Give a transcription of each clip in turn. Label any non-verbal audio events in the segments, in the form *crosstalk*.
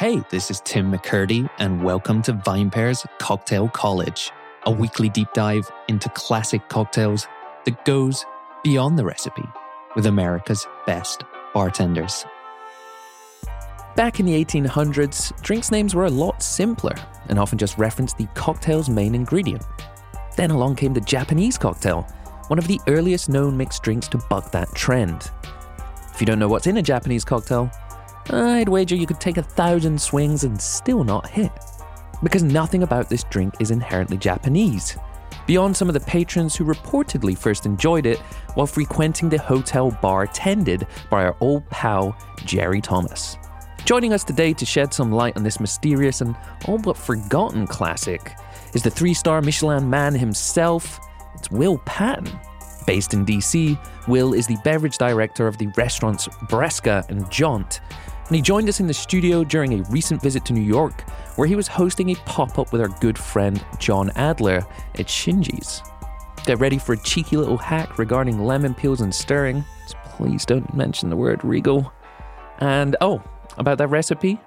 Hey, this is Tim McKirdy, and welcome to VinePair's Cocktail College, a weekly deep dive into classic cocktails that goes beyond the recipe with America's best bartenders. Back in the 1800s, drinks names were a lot simpler and often just referenced the cocktail's main ingredient. Then along came the Japanese cocktail, one of the earliest known mixed drinks to buck that trend. If you don't know what's in a Japanese cocktail, I'd wager you could take a thousand swings and still not hit. Because nothing about this drink is inherently Japanese. Beyond some of the patrons who reportedly first enjoyed it while frequenting the hotel bar tended by our old pal, Jerry Thomas. Joining us today to shed some light on this mysterious and all but forgotten classic is the three star Michelin man himself. It's Will Patton. Based in DC, Will is the beverage director of the restaurants Bresca and Jônt, and he joined us in the studio during a recent visit to New York, where he was hosting a pop up with our good friend John Adler at Shinji's. Get ready for a cheeky little hack regarding lemon peels and stirring. So please don't mention the word regal. And oh, about that recipe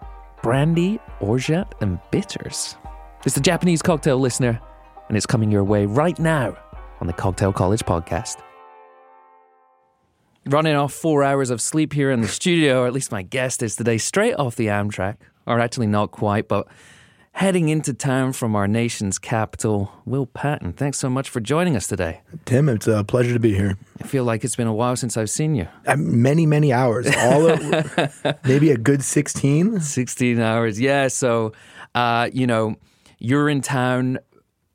brandy, orgeat, and bitters. It's the Japanese cocktail listener, and it's coming your way right now on the Cocktail College podcast running off four hours of sleep here in the studio, or at least my guest is today, straight off the Amtrak, or actually not quite, but heading into town from our nation's capital, Will Patton. Thanks so much for joining us today. Tim, it's a pleasure to be here. I feel like it's been a while since I've seen you. Uh, many, many hours. All of, *laughs* maybe a good 16? 16 hours, yeah. So, uh, you know, you're in town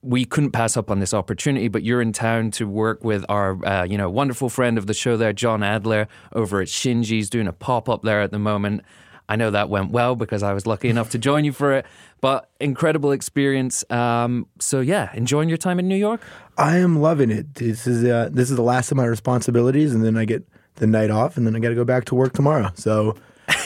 we couldn't pass up on this opportunity, but you're in town to work with our, uh, you know, wonderful friend of the show there, John Adler, over at Shinji's, doing a pop up there at the moment. I know that went well because I was lucky *laughs* enough to join you for it. But incredible experience. Um, so yeah, enjoying your time in New York. I am loving it. This is uh, this is the last of my responsibilities, and then I get the night off, and then I got to go back to work tomorrow. So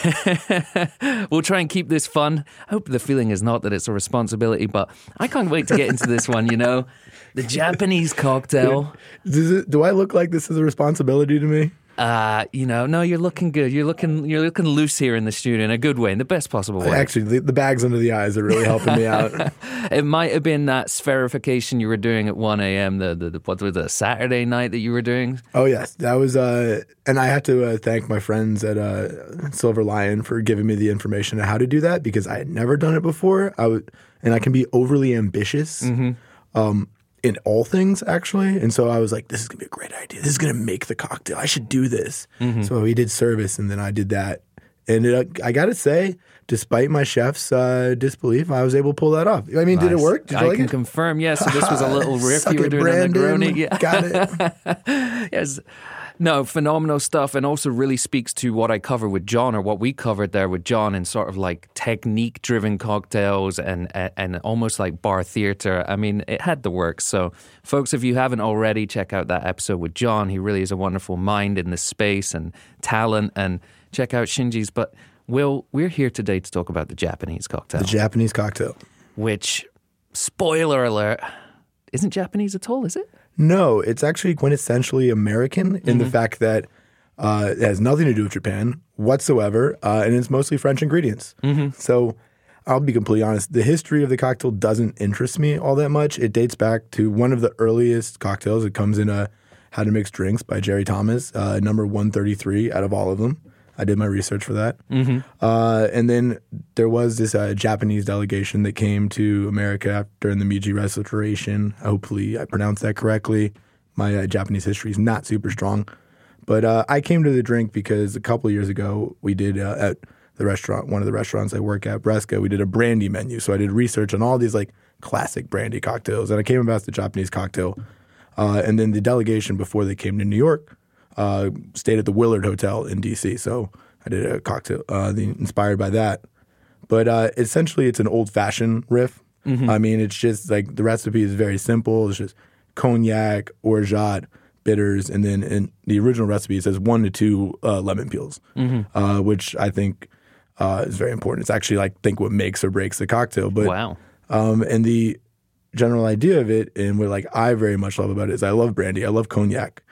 *laughs* we'll try and keep this fun. I hope the feeling is not that it's a responsibility, but I can't wait to get into this one, you know? The Japanese cocktail. *laughs* It, do I look like this is a responsibility to me? Uh, you know, no, you're looking good. You're looking, you're looking loose here in the studio in a good way, in the best possible way. Actually, the, the bags under the eyes are really helping me out. *laughs* it might have been that spherification you were doing at 1 a.m. The, the, the what was it, Saturday night that you were doing? Oh yes, that was. Uh, and I have to uh, thank my friends at uh, Silver Lyan for giving me the information on how to do that because I had never done it before. I would, and I can be overly ambitious. Mm-hmm. Um, in all things actually. And so I was like, this is gonna be a great idea. This is gonna make the cocktail. I should do this. Mm-hmm. So we did service, and then I did that. And it, I got to say, despite my chef's uh, disbelief, I was able to pull that off. I mean, nice. did it work? Did I like can it? confirm. Yes, yeah, so this was a little *laughs* riff you were doing Brandon. on the Negroni. Yeah. *laughs* Got it. yes. No, phenomenal stuff, and also really speaks to what I cover with John, or what we covered there with John, in sort of like technique-driven cocktails and and almost like bar theater. I mean, it had the works. So, folks, if you haven't already, check out that episode with John. He really is a wonderful mind in the space and talent, and check out Shinji's. But Will, we're here today to talk about the Japanese cocktail. The Japanese cocktail, which, spoiler alert, isn't Japanese at all, is it? No, it's actually quintessentially American in mm-hmm. the fact that uh, it has nothing to do with Japan whatsoever, uh, and it's mostly French ingredients. Mm-hmm. So I'll be completely honest. The history of the cocktail doesn't interest me all that much. It dates back to one of the earliest cocktails. It comes in a How to Mix Drinks by Jerry Thomas, uh, number 133 out of all of them. I did my research for that. Mm-hmm. Uh, and then there was this uh, Japanese delegation that came to America during the Meiji Restoration. Hopefully, I pronounced that correctly. My uh, Japanese history is not super strong. But uh, I came to the drink because a couple years ago, we did uh, at the restaurant, one of the restaurants I work at, Bresca, we did a brandy menu. So I did research on all these like classic brandy cocktails. And I came about the Japanese cocktail. Uh, and then the delegation, before they came to New York, uh, stayed at the Willard Hotel in D.C. So I did a cocktail uh, inspired by that. But uh, essentially, it's an old fashioned riff. Mm-hmm. I mean, it's just like the recipe is very simple. It's just cognac, orgeat, bitters, and then in the original recipe it says one to two uh, lemon peels, mm-hmm. Uh, which I think uh, is very important. It's actually like think what makes or breaks the cocktail. But wow. Um, and the general idea of it, and what like I very much love about it is I love brandy. I love cognac.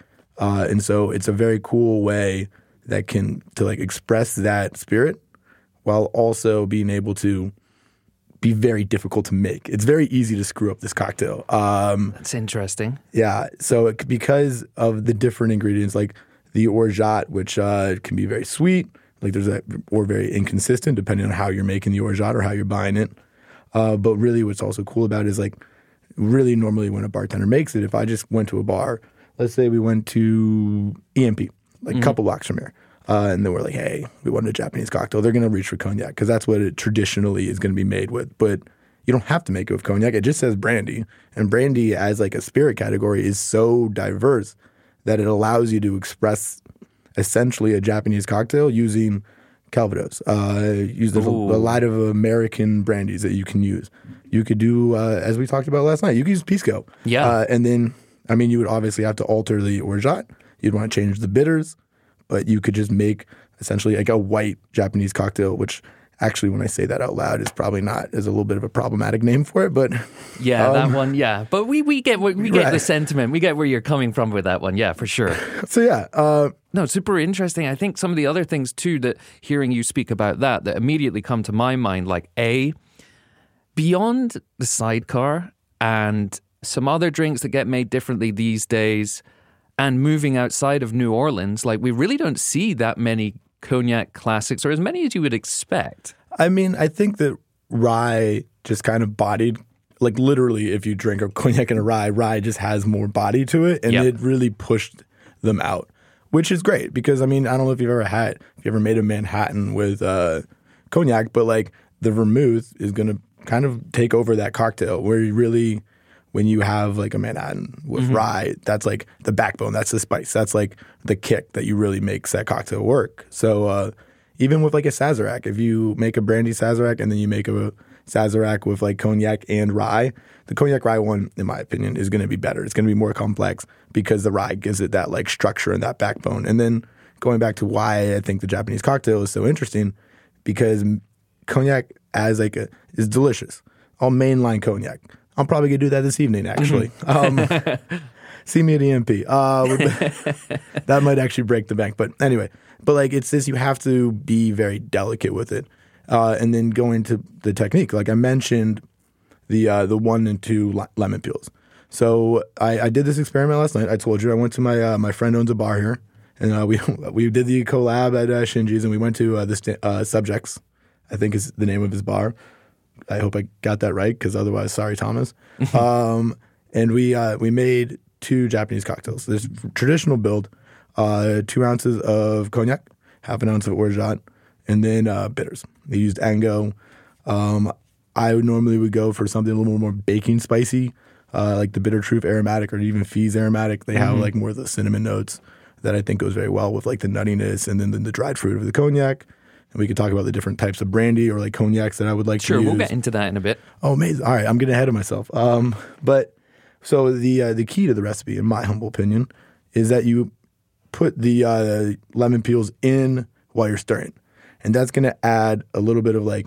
Uh, and so it's a very cool way that can to like express that spirit while also being able to be very difficult to make. It's very easy to screw up this cocktail. Um, That's interesting. yeah, so it, because of the different ingredients, like the orgeat, which uh, can be very sweet, like there's a or very inconsistent depending on how you're making the orgeat or how you're buying it. Uh, but really, what's also cool about it is like really normally when a bartender makes it, if I just went to a bar, let's say we went to EMP, like a couple blocks from here, uh, and then we're like, hey, we want a Japanese cocktail, they're going to reach for cognac because that's what it traditionally is going to be made with. But you don't have to make it with cognac. It just says brandy. And brandy as like a spirit category is so diverse that it allows you to express essentially a Japanese cocktail using Calvados. Uh, use there's a, a lot of American brandies that you can use. You could do, uh, as we talked about last night, you could use Pisco. Yeah. Uh, and then, I mean, you would obviously have to alter the orgeat. You'd want to change the bitters, but you could just make essentially like a white Japanese cocktail, which actually, when I say that out loud, is probably not is a little bit of a problematic name for it. But Yeah, that one. Yeah, but we we get what- we get the Um, sentiment. We get where you're coming from with that one. Yeah, for sure. *laughs* so yeah, uh, No, super interesting. I think some of the other things too that hearing you speak about that that immediately come to my mind, like a beyond the sidecar and some other drinks that get made differently these days, and moving outside of New Orleans, like we really don't see that many cognac classics or as many as you would expect. I mean, I think that rye just kind of bodied, like literally, if you drink a cognac and a rye, rye just has more body to it, and Yep. it really pushed them out, which is great because I mean, I don't know if you've ever had, if you ever made a Manhattan with uh, cognac, but like the vermouth is gonna kind of take over that cocktail where you really. When you have like a Manhattan with rye, that's like the backbone. That's the spice. That's like the kick that you really makes that cocktail work. So uh, even with like a Sazerac, if you make a brandy Sazerac and then you make a Sazerac with like cognac and rye, the cognac rye one, in my opinion, is going to be better. It's going to be more complex because the rye gives it that like structure and that backbone. And then going back to why I think the Japanese cocktail is so interesting, because cognac as like a is delicious. I'll mainline cognac. I'm probably gonna do that this evening. Actually, um, *laughs* see me at EMP. Uh, *laughs* that might actually break the bank. But anyway, but like it's this, you have to be very delicate with it, uh, and then go into the technique. Like I mentioned, the uh, the one and two le- lemon peels. So I, I did this experiment last night. I told you I went to my uh, my friend owns a bar here, and uh, *laughs* we we did the collab at uh, Shinji's, and we went to uh, the sta- uh, Subjects. I think is the name of his bar. I hope I got that right because otherwise, sorry, Thomas. *laughs* um, and we uh, we made two Japanese cocktails. This traditional build: uh, two ounces of cognac, half an ounce of orgeat, and then uh, bitters. They used Ango. Um, I would normally would go for something a little more baking spicy, uh, like the Bitter Truth aromatic or even Fee's aromatic. They have like more of the cinnamon notes that I think goes very well with like the nuttiness and then the, the dried fruit of the cognac. And we could talk about the different types of brandy or like cognacs that I would like Sure, to use. we'll get into that in a bit. Oh, amazing! All right, I'm getting ahead of myself. Um, but so the uh, the key to the recipe, in my humble opinion, is that you put the uh, lemon peels in while you're stirring, and that's going to add a little bit of like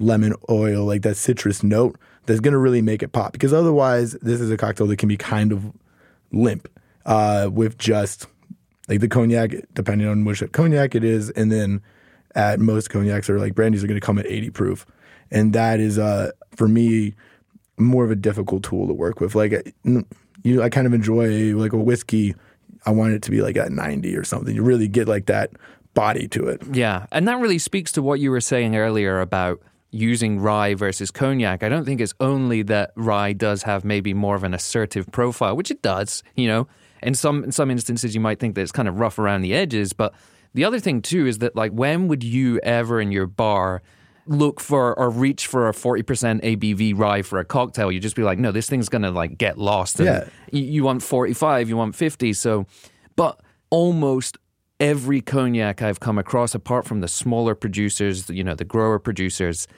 lemon oil, like that citrus note, that's going to really make it pop. Because otherwise, this is a cocktail that can be kind of limp uh, with just like the cognac, depending on which cognac it is, and then at most cognacs or like brandies are going to come at 80 proof, and that is uh for me more of a difficult tool to work with. Like you, I kind of enjoy like a whiskey. I want it to be like at 90 or something. You really get like that body to it. Yeah, and that really speaks to what you were saying earlier about using rye versus cognac. I don't think it's only that rye does have maybe more of an assertive profile, which it does, you know. In some in some instances you might think that it's kind of rough around the edges, but the other thing too is that like when would you ever in your bar look for or reach for a 40% ABV rye for a cocktail? You'd just be like, no, this thing's going to like get lost. And Yeah. you, you want 45, you want 50. So, but almost every cognac I've come across, apart from the smaller producers, you know, the grower producers,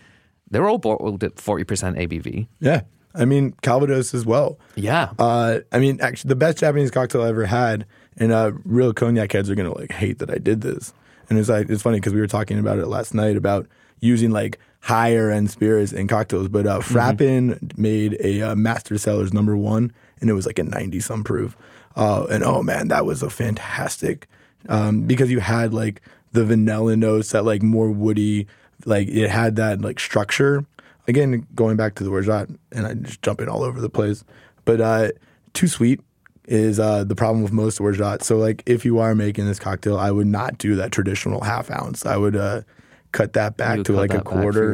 they're all bottled at 40% ABV. Yeah. I mean, Calvados as well. Yeah. Uh, I mean, actually, the best Japanese cocktail I ever had, and uh, real cognac heads are gonna like hate that I did this. And it's like it's funny because we were talking about it last night about using like higher end spirits in cocktails. But uh, Frapin made a uh, Master sellers number one, and it was like a ninety some proof. Uh, and oh man, that was a fantastic um, because you had like the vanilla notes, that like more woody like it had that like structure. Again, going back to the orgeat, and I'm just jumping all over the place, but uh, too sweet is uh, the problem with most orgeat. So like if you are making this cocktail, I would not do that traditional half ounce. I would uh, cut that back to like a that back for quarter.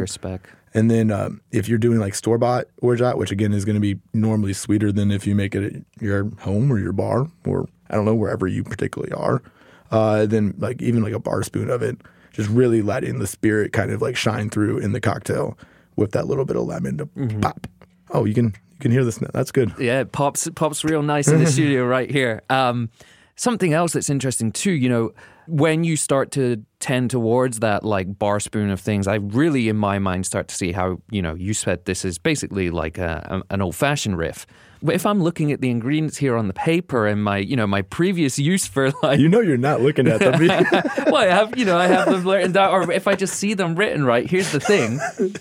And then um, if you're doing like store bought orgeat, which again is going to be normally sweeter than if you make it at your home or your bar or I don't know wherever you particularly are, uh, then like even like a bar spoon of it, just really letting the spirit kind of like shine through in the cocktail with that little bit of lemon to Mm-hmm. pop. Oh, you can can hear this now. That's good. Yeah, it pops it pops real nice in the *laughs* studio right here. Um, something else that's interesting too, you know, when you start to tend towards that like bar spoon of things, I really, in my mind, start to see how you know you said this is basically like a, a- an old fashioned riff. But if I'm looking at the ingredients here on the paper and my you know my previous use for like You know you're not looking at them. *laughs* well, I have you know I have them written down, or if I just see them written right. Here's the thing: *laughs*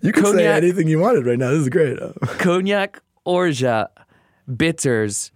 you can say anything you wanted right now. This is great. *laughs* cognac, orgeat, bitters.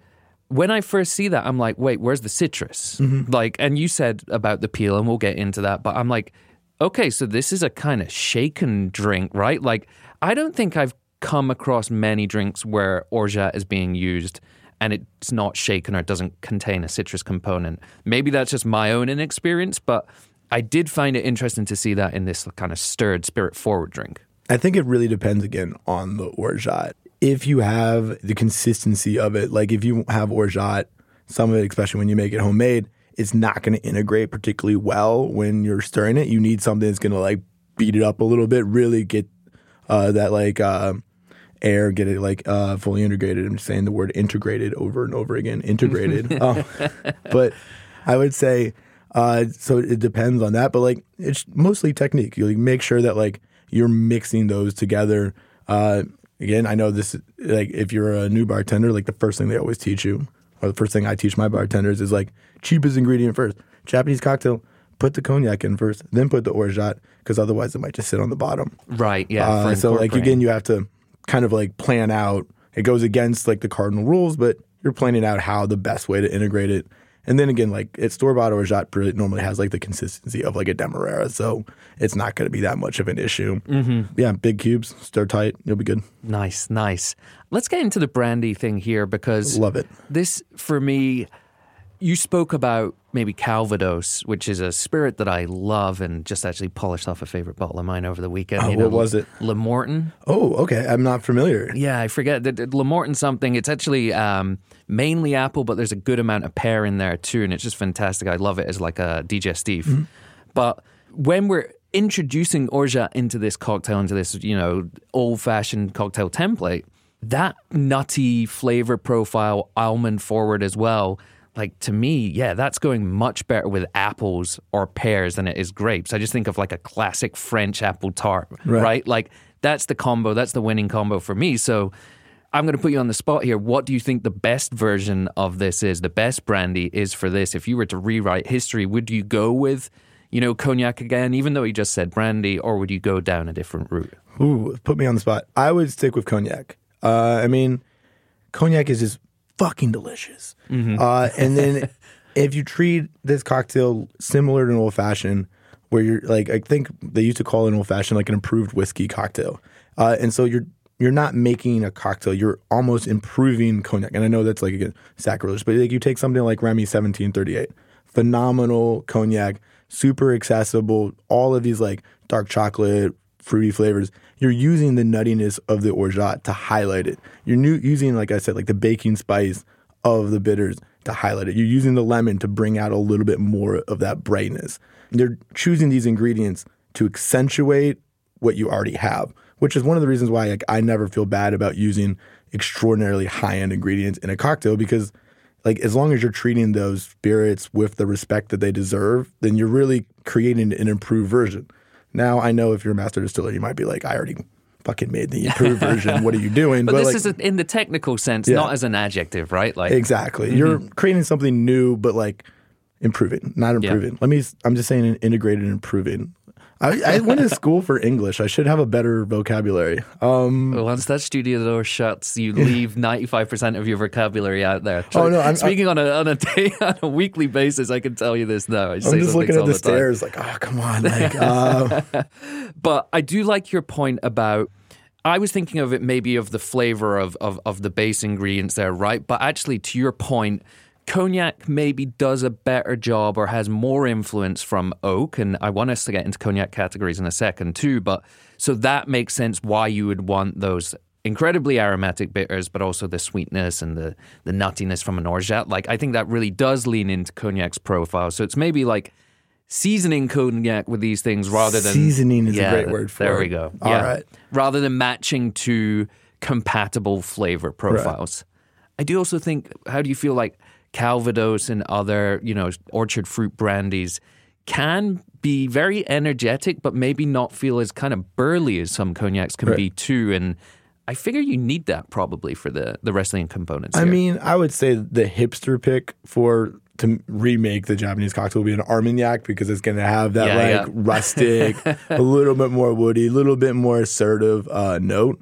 When I first see that, I'm like, wait, where's the citrus? Mm-hmm. Like, and you said about the peel, and we'll get into that, but I'm like, okay, so this is a kind of shaken drink, right? Like, I don't think I've come across many drinks where orgeat is being used and it's not shaken or doesn't contain a citrus component. Maybe that's just my own inexperience, but I did find it interesting to see that in this kind of stirred, spirit forward drink. I think it really depends again on the orgeat. If you have the consistency of it, like if you have orgeat, some of it, especially when you make it homemade, it's not going to integrate particularly well when you're stirring it. You need something that's going to like beat it up a little bit, really get uh, that like uh, air, get it like uh, fully integrated. I'm saying the word integrated over and over again, integrated. *laughs* um, but I would say uh, so it depends on that, but like it's mostly technique. You like, make sure that like you're mixing those together. Uh, again, I know this like if you're a new bartender, like the first thing they always teach you, or the first thing I teach my bartenders is like cheapest ingredient first. Japanese cocktail, put the cognac in first, then put the orgeat, because otherwise it might just sit on the bottom. Right. Yeah. Uh, so like again, you have to kind of like plan out. It goes against like the cardinal rules, but you're planning out how the best way to integrate it. And then again, like it's store bought orgeat it normally has like the consistency of like a demerara, so it's not going to be that much of an issue. Mm-hmm. Yeah, big cubes, stir tight, you'll be good. Nice, nice. Let's get into the brandy thing here because Love it. this, for me, you spoke about maybe Calvados, which is a spirit that I love and just actually polished off a favorite bottle of mine over the weekend. Oh, You what was it? Lemorton. Oh, okay. I'm not familiar. Yeah, I forget that that Lemorton something. It's actually um, mainly apple, but there's a good amount of pear in there too, and it's just fantastic. I love it as like a digestif. But when we're introducing orgeat into this cocktail, into this you know old fashioned cocktail template, that nutty flavor profile, almond forward as well. Like to me, yeah, that's going much better with apples or pears than it is grapes. I just think of like a classic French apple tart, Right. right? Like that's the combo, that's the winning combo for me. So I'm going to put you on the spot here. What do you think the best version of this is? The best brandy is for this. If you were to rewrite history, would you go with, you know, cognac again, even though you just said brandy, or would you go down a different route? Ooh, put me on the spot. I would stick with cognac. Uh, I mean, cognac is just fucking delicious. Uh, and then *laughs* if you treat this cocktail similar to an old fashioned, where you're like, I think they used to call it an old fashioned like an improved whiskey cocktail. Uh, and so you're you're not making a cocktail, you're almost improving cognac. And I know that's like again sacrilege, but like you take something like Remy 1738, phenomenal cognac, super accessible, all of these like dark chocolate, fruity flavors. You're using the nuttiness of the orgeat to highlight it. You're new, using, like I said, like the baking spice of the bitters to highlight it. You're using the lemon to bring out a little bit more of that brightness. You're choosing these ingredients to accentuate what you already have, which is one of the reasons why like, I never feel bad about using extraordinarily high end ingredients in a cocktail because like as long as you're treating those spirits with the respect that they deserve, then you're really creating an improved version. Now I know if you're a master distiller, you might be like, I already fucking made the improved *laughs* version. What are you doing? But, this like, is a, in the technical sense, Yeah. not as an adjective, right? Like exactly. Mm-hmm. You're creating something new, but like improving, not improving. Let me. I'm just saying integrated and improving. I, I went to school for English. I should have a better vocabulary. Um, Once that studio door shuts, you leave ninety five percent of your vocabulary out there. Oh, no, I'm- speaking on a on a day *laughs* on a weekly basis, I can tell you this now. I I'm say just looking at the the stairs, like, oh, come on, like, uh, *laughs* But I do like your point about. I was thinking of it maybe of the flavor of, of, of the base ingredients there, right? But actually, to your point, cognac maybe does a better job or has more influence from oak. And I want us to get into cognac categories in a second too. But so that makes sense why you would want those incredibly aromatic bitters, but also the sweetness and the, the nuttiness from an orgeat. Like, I think that really does lean into cognac's profile. So it's maybe like seasoning cognac with these things rather than Seasoning is a great word for there it. we go. All yeah. right. Rather than matching to compatible flavor profiles. I do also think how do you feel like Calvados and other, you know, orchard fruit brandies can be very energetic, but maybe not feel as kind of burly as some cognacs can Right. be too. And I figure you need that probably for the the wrestling components. I here. mean, I would say the hipster pick for to remake the Japanese cocktail would be an Armagnac because it's going to have that Yeah, like yeah. *laughs* rustic, a little bit more woody, a little bit more assertive uh, note.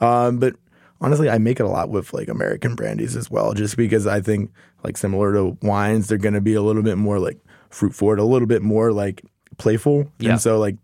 Um, but honestly, I make it a lot with like American brandies as well, just because I think like similar to wines, they're going to be a little bit more like fruit forward, a little bit more like playful. Yeah. And so like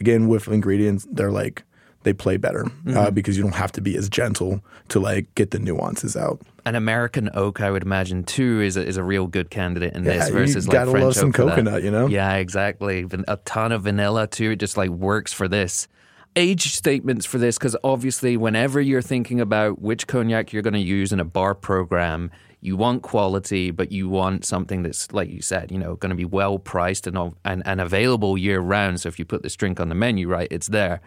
again with ingredients, they're like they play better uh, Mm-hmm. because you don't have to be as gentle to like get the nuances out. an American oak, I would imagine too, is a, is a real good candidate in Yeah, this versus like gotta French love some oak for that. coconut, you know? Yeah, exactly. A ton of vanilla too. It just like works for this. Age statements for this because obviously, whenever you're thinking about which cognac you're going to use in a bar program, you want quality, but you want something that's like you said, you know, going to be well priced and, and and available year round. So if you put this drink on the menu, right, it's there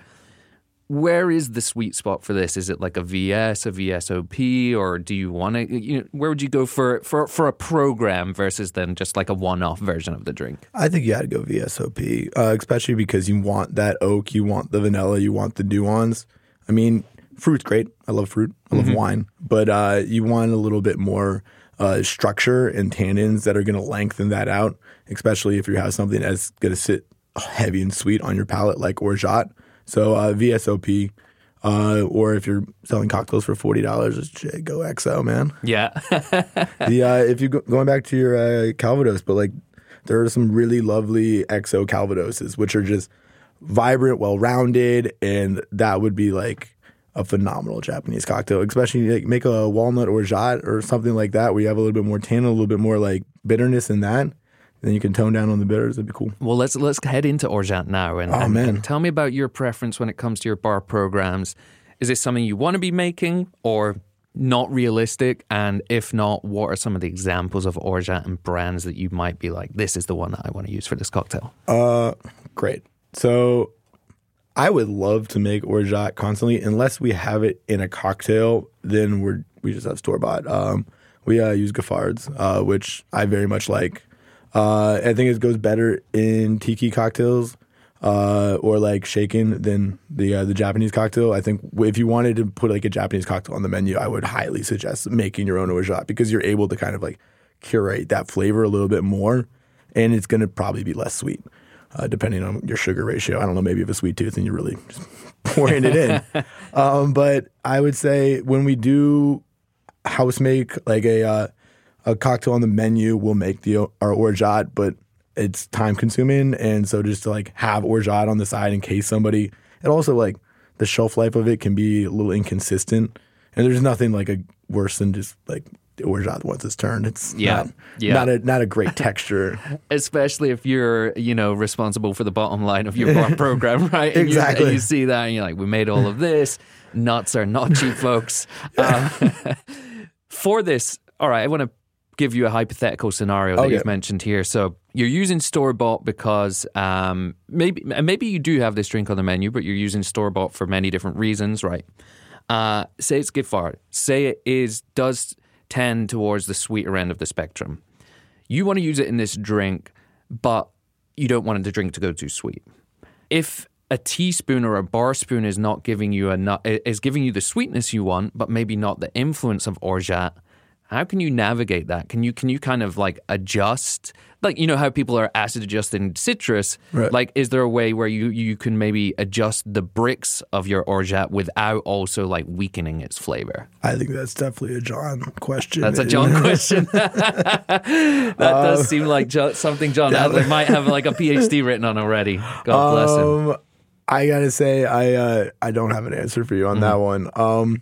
where is the sweet spot for this? Is it like a VS, a VSOP, or do you want to? You know, where would you go for for for a program versus then just like a one-off version of the drink? I think you had to go VSOP, uh, especially because you want that oak, you want the vanilla, you want the nuance. I mean, fruit's great. I love fruit. I love wine, but uh, you want a little bit more uh, structure and tannins that are going to lengthen that out, especially if you have something that's going to sit heavy and sweet on your palate like orgeat. So uh, VSOP. Uh, or if you're selling cocktails for forty dollars, just go XO, man. Yeah, *laughs* the uh, if you go, going back to your uh, Calvados, but like there are some really lovely XO Calvadoses, which are just vibrant, well rounded, and that would be like a phenomenal Japanese cocktail. Especially like make a walnut orgeat or something like that, where you have a little bit more tannin, a little bit more like bitterness in that. Then you can tone down on the bitters. That'd be cool. Well, let's let's head into Orgeat now, and, Oh, and- man. and tell me about your preference when it comes to your bar programs. Is this something you want to be making, or not realistic? And if not, what are some of the examples of Orgeat and brands that you might be like, this is the one that I want to use for this cocktail? Uh, great. So I would love to make orgeat constantly, unless we have it in a cocktail. Then we're we just have store bought. Um, we uh, use Giffard's, uh, which I very much like. Uh, I think it goes better in tiki cocktails uh, or like shaken than the uh, the Japanese cocktail. I think if you wanted to put like a Japanese cocktail on the menu, I would highly suggest making your own orgeat because you're able to kind of like curate that flavor a little bit more, and it's going to probably be less sweet. Uh, depending on your sugar ratio, I don't know. Maybe you have a sweet tooth and you're really just *laughs* pouring it in. *laughs* um, but I would say when we do house make like a uh, a cocktail on the menu, we'll make the our orgeat, but it's time consuming, and so just to like have orgeat on the side in case somebody, it also like the shelf life of it can be a little inconsistent, and there's nothing like a worse than just like the orgeat once it's turned. It's Yeah. not, Yeah. not a not a great texture. *laughs* especially if you're you know responsible for the bottom line of your bar *laughs* program right and you- Exactly. and you, see that and you're like we made all of this nuts are not cheap folks um, *laughs* for this all right i want to give you a hypothetical scenario that Okay. you've mentioned here so you're using store bought because um, maybe maybe you do have this drink on the menu but you're using store bought for many different reasons right uh, say it's Giffard. Say it is does tend towards the sweeter end of the spectrum you want to use it in this drink, but you don't want the drink to go too sweet. If a teaspoon or a bar spoon is not giving you enough, is giving you the sweetness you want, but maybe not the influence of orgeat, How can you navigate that? Can you can you kind of like adjust like you know how people are acid adjusting citrus? Right. Like is there a way where you you can maybe adjust the Brix of your orgeat without also like weakening its flavor? I think that's definitely a John question. That's a *laughs* John question. *laughs* that does seem like jo- something John Adler *laughs* might have like a PhD written on already. God bless him. Um, I gotta say, I uh, I don't have an answer for you on that Mm-hmm. one. Um,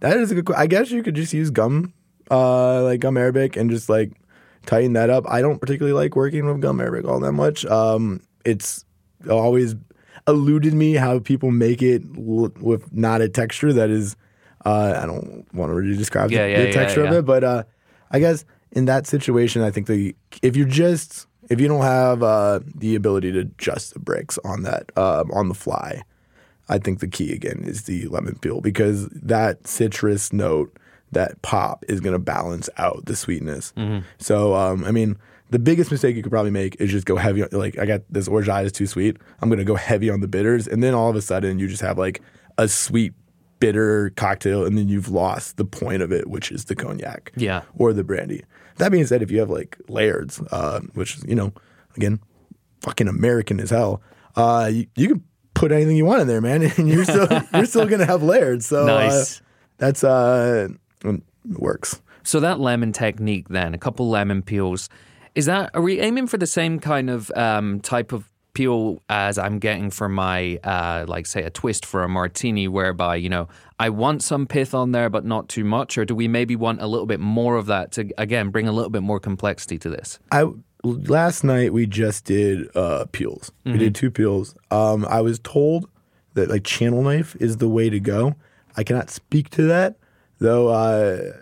that is a good. I guess you could just use gum, uh, like gum Arabic, and just like tighten that up. I don't particularly like working with gum Arabic all that much. Um, it's always eluded me how people make it l- with not a texture that is. Uh, I don't want to really describe Yeah, the, yeah, the yeah, texture of it, but uh, I guess in that situation, I think the if you're just if you don't have uh, the ability to adjust the Brix on that um, on the fly, I think the key again is the lemon peel because that citrus note, that pop is going to balance out the sweetness. So um, I mean, the biggest mistake you could probably make is just go heavy. On, like I got this orgeat is too sweet. I'm going to go heavy on the bitters, and then all of a sudden you just have like a sweet bitter cocktail, and then you've lost the point of it, which is the cognac Yeah. or the brandy. That being said, if you have like layers, uh, which you know, again, fucking American as hell, uh, you, you can put anything you want in there, man, *laughs* and you're still you're still gonna have layers. So Nice. uh, that's uh, it works. So that lemon technique, then a couple lemon peels, is that are we aiming for the same kind of um, type of peel as I'm getting for my uh, like say a twist for a martini, whereby you know I want some pith on there but not too much, or do we maybe want a little bit more of that to again bring a little bit more complexity to this? I last night we just did uh, peels. We did two peels. Um, I was told that like channel knife is the way to go. I cannot speak to that though. Uh,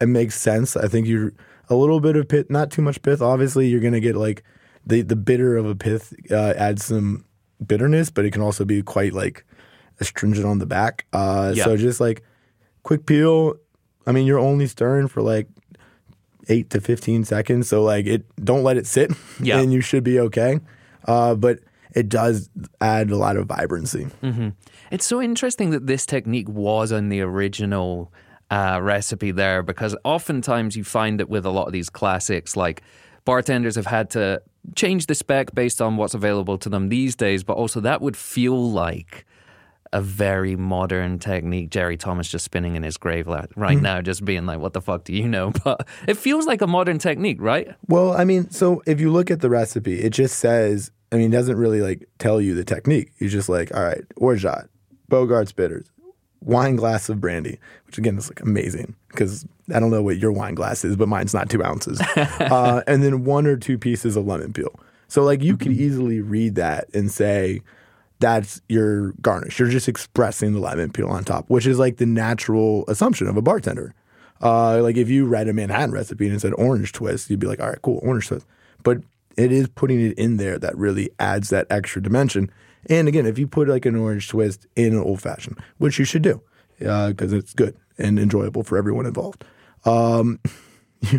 it makes sense. I think you're a little bit of pith, not too much pith. Obviously, you're gonna get like the the bitter of a pith uh, adds some bitterness, but it can also be quite like astringent on the back. Uh, Yeah. So just like quick peel. I mean, you're only stirring for like eight to 15 seconds. So like it, don't let it sit *laughs* Yeah. and you should be okay. Uh, but it does add a lot of vibrancy. It's so interesting that this technique was on the original uh, recipe there because oftentimes you find that with a lot of these classics, like bartenders have had to change the spec based on what's available to them these days, but also that would feel like a very modern technique. Jerry Thomas just spinning in his grave right now, just being like, what the fuck do you know? *laughs* But it feels like a modern technique, right? Well, I mean, so if you look at the recipe, it just says, I mean, it doesn't really like tell you the technique. You're just like, all right, orgeat, Bogart's bitters, wine glass of brandy, which again is like amazing because I don't know what your wine glass is, but mine's not two ounces. *laughs* uh, and then one or two pieces of lemon peel. So like you could easily read that and say, that's your garnish. You're just expressing the lemon peel on top, which is like the natural assumption of a bartender. Uh, like if you read a Manhattan recipe and it said orange twist, you'd be like, all right, cool, orange twist. But it is putting it in there that really adds that extra dimension. And again, if you put like an orange twist in an old fashioned, which you should do, because it's good and enjoyable for everyone involved. Um, *laughs*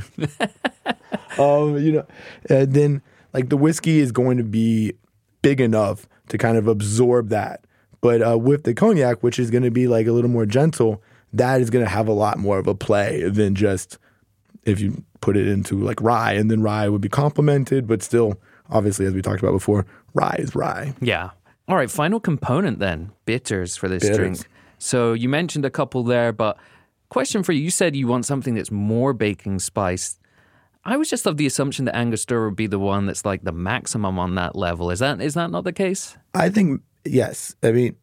um, you know, and then like the whiskey is going to be big enough to kind of absorb that. But uh, with the cognac, which is going to be like a little more gentle, that is going to have a lot more of a play than just if you put it into like rye, and then rye would be complemented, but still, obviously, as we talked about before, rye is rye. Yeah. All right, final component then bitters for this Bitters. drink. So you mentioned a couple there, but question for you. You said you want something that's more baking spice. I was just of the assumption that Angostura would be the one that's like the maximum on that level. Is that is that not the case? I think yes. I mean,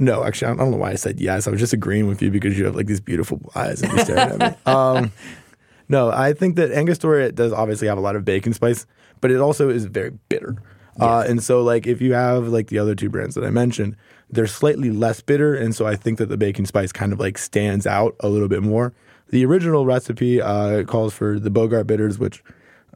no, actually, I don't know why I said yes. I was just agreeing with you because you have like these beautiful eyes and you're staring at me. *laughs* Um, no, I think that Angostura does obviously have a lot of baking spice, but it also is very bitter. Uh, and so, like, if you have like the other two brands that I mentioned, they're slightly less bitter, and so I think that the baking spice kind of like stands out a little bit more. The original recipe uh, calls for the Bogart bitters, which,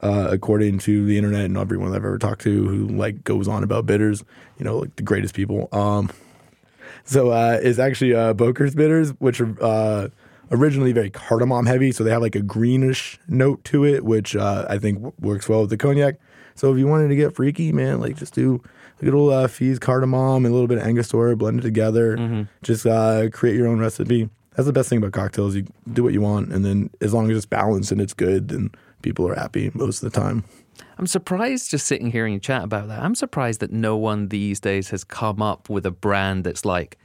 uh, according to the internet and everyone I've ever talked to who like goes on about bitters, you know, like the greatest people. Um, *laughs* so uh, it's actually uh, Boker's bitters, which are uh, originally very cardamom heavy. So they have like a greenish note to it, which uh, I think w- works well with the cognac. So if you wanted to get freaky, man, like just do a little uh, Fizz cardamom and a little bit of Angostura, blend it together. Just uh, create your own recipe. that's the best thing about cocktails. You do what you want, and then as long as it's balanced and it's good, then people are happy most of the time. I'm surprised just sitting here and you chat about that. I'm surprised that no one these days has come up with a brand that's like,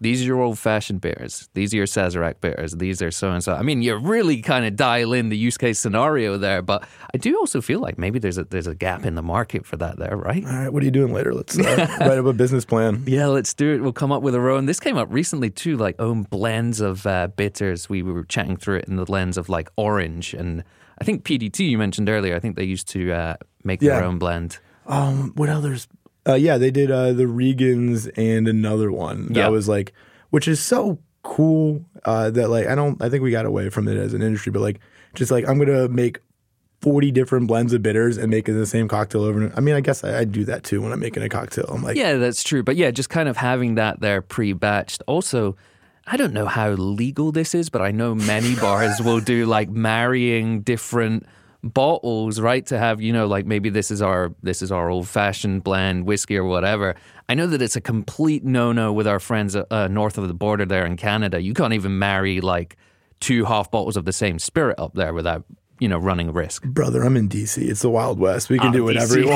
these are your old fashioned beers. These are your Sazerac beers. These are so and so. I mean, you really kind of dial in the use case scenario there, but I do also feel like maybe there's a there's a gap in the market for that there, right? All right, what are you doing later? Let's uh, *laughs* write up a business plan. Yeah, let's do it. We'll come up with our own. This came up recently too, like own blends of uh, bitters. We were chatting through it in the lens of like orange and I think PDT you mentioned earlier. I think they used to uh, make Yeah. their own blend. Um, what others? Uh, yeah, they did uh, the Regans and another one that Yeah. was like, which is so cool uh, that like I don't I think we got away from it as an industry, but like just like I'm gonna make forty different blends of bitters and make it the same cocktail over. and I mean, I guess I, I do that too when I'm making a cocktail. I'm like, Yeah, that's true. But yeah, just kind of having that there pre-batched. Also, I don't know how legal this is, but I know many bars will do like marrying different bottles, right? To have, you know, like maybe this is our this is our old-fashioned blend whiskey or whatever. I know that it's a complete no-no with our friends uh, north of the border there in Canada. You can't even marry like two half bottles of the same spirit up there without, you know, running risk. brother, I'm in DC. It's the Wild West. We can do whatever DC. we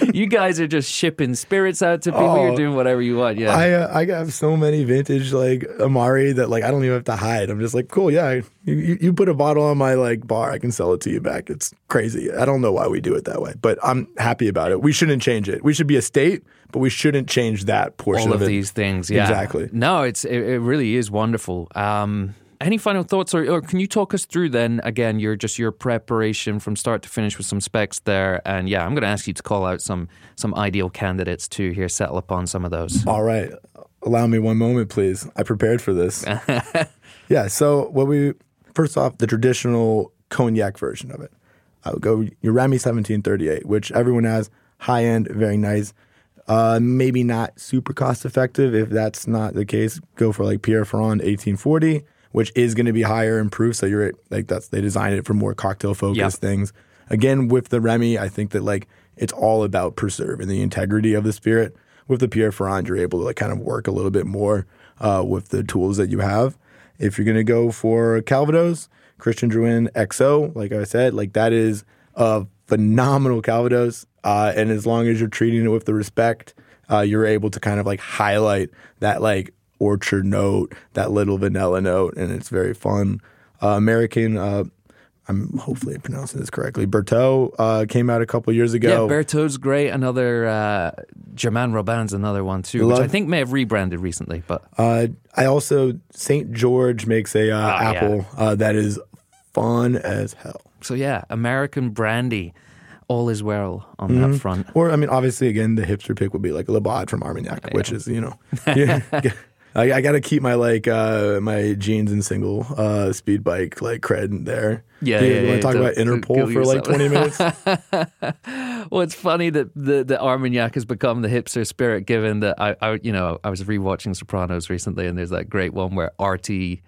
*laughs* want. you guys are just shipping spirits out to people. You're Oh, doing whatever you want. Yeah. I uh, I have so many vintage like Amari that like I don't even have to hide. I'm just like, cool, yeah. You, you put a bottle on my like bar, I can sell it to you back. It's crazy. I don't know why we do it that way, but I'm happy about it. We shouldn't change it. We should be a state, but we shouldn't change that portion all of, of these things. Yeah, Exactly. No, it's it, it really is wonderful. Um, any final thoughts, or, or can you talk us through then again your just your preparation from start to finish with some specs there? And yeah, I'm going to ask you to call out some some ideal candidates to here, settle upon some of those. All right. Allow me one moment, please. I prepared for this. *laughs* yeah. So, what we first off, the traditional cognac version of it. I would go your Remy 1738, which everyone has, high end, very nice. Uh, maybe not super cost effective. If that's not the case, go for like Pierre Ferrand 1840, which is going to be higher in proof. So you're like that's they designed it for more cocktail focused Yep. things. Again, with the Remy, I think that like it's all about preserving the integrity of the spirit. With the Pierre Ferrand, you're able to like kind of work a little bit more uh, with the tools that you have. If you're gonna go for Calvados, Christian Drouin XO, like I said, like that is a phenomenal Calvados. Uh, and as long as you're treating it with the respect, uh, you're able to kind of like highlight that like orchard note, that little vanilla note, and it's very fun. Uh, American, uh, I'm hopefully pronouncing this correctly. Bertoux uh, came out a couple years ago. Yeah. Bertoux's great. Another uh, Germain Robin's another one too, which I think may have rebranded recently. But Uh, I also St. George makes a uh, yeah. apple uh, that is fun as hell. so yeah, American brandy, all is well on Mm-hmm. that front. Or I mean, obviously, again, the hipster pick would be like Labatt from Armagnac, which is you know, *laughs* yeah, I, I got to keep my like uh, my jeans and single uh, speed bike like cred in there. Yeah, you yeah, want yeah, to talk about Interpol for like twenty minutes? *laughs* Well, it's funny that the the Armagnac has become the hipster spirit, given that I, I you know I was rewatching Sopranos recently, and there's that great one where Artie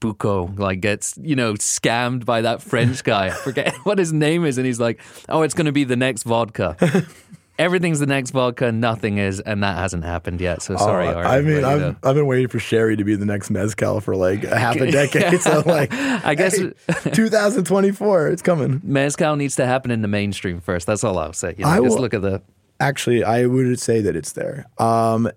Bucco like gets you know scammed by that French guy. I forget *laughs* what his name is, and he's like, "Oh, it's going to be the next vodka." *laughs* Everything's the next vodka, nothing is, and that hasn't happened yet. So sorry, Uh, I mean, I've, know. I've been waiting for Sherry to be the next mezcal for like a half a *laughs* decade. so like, I guess- hey, *laughs* 2024, it's coming. mezcal needs to happen in the mainstream first. That's all I'll say. You know, I just will- look at the Actually, I would say that it's there. Um,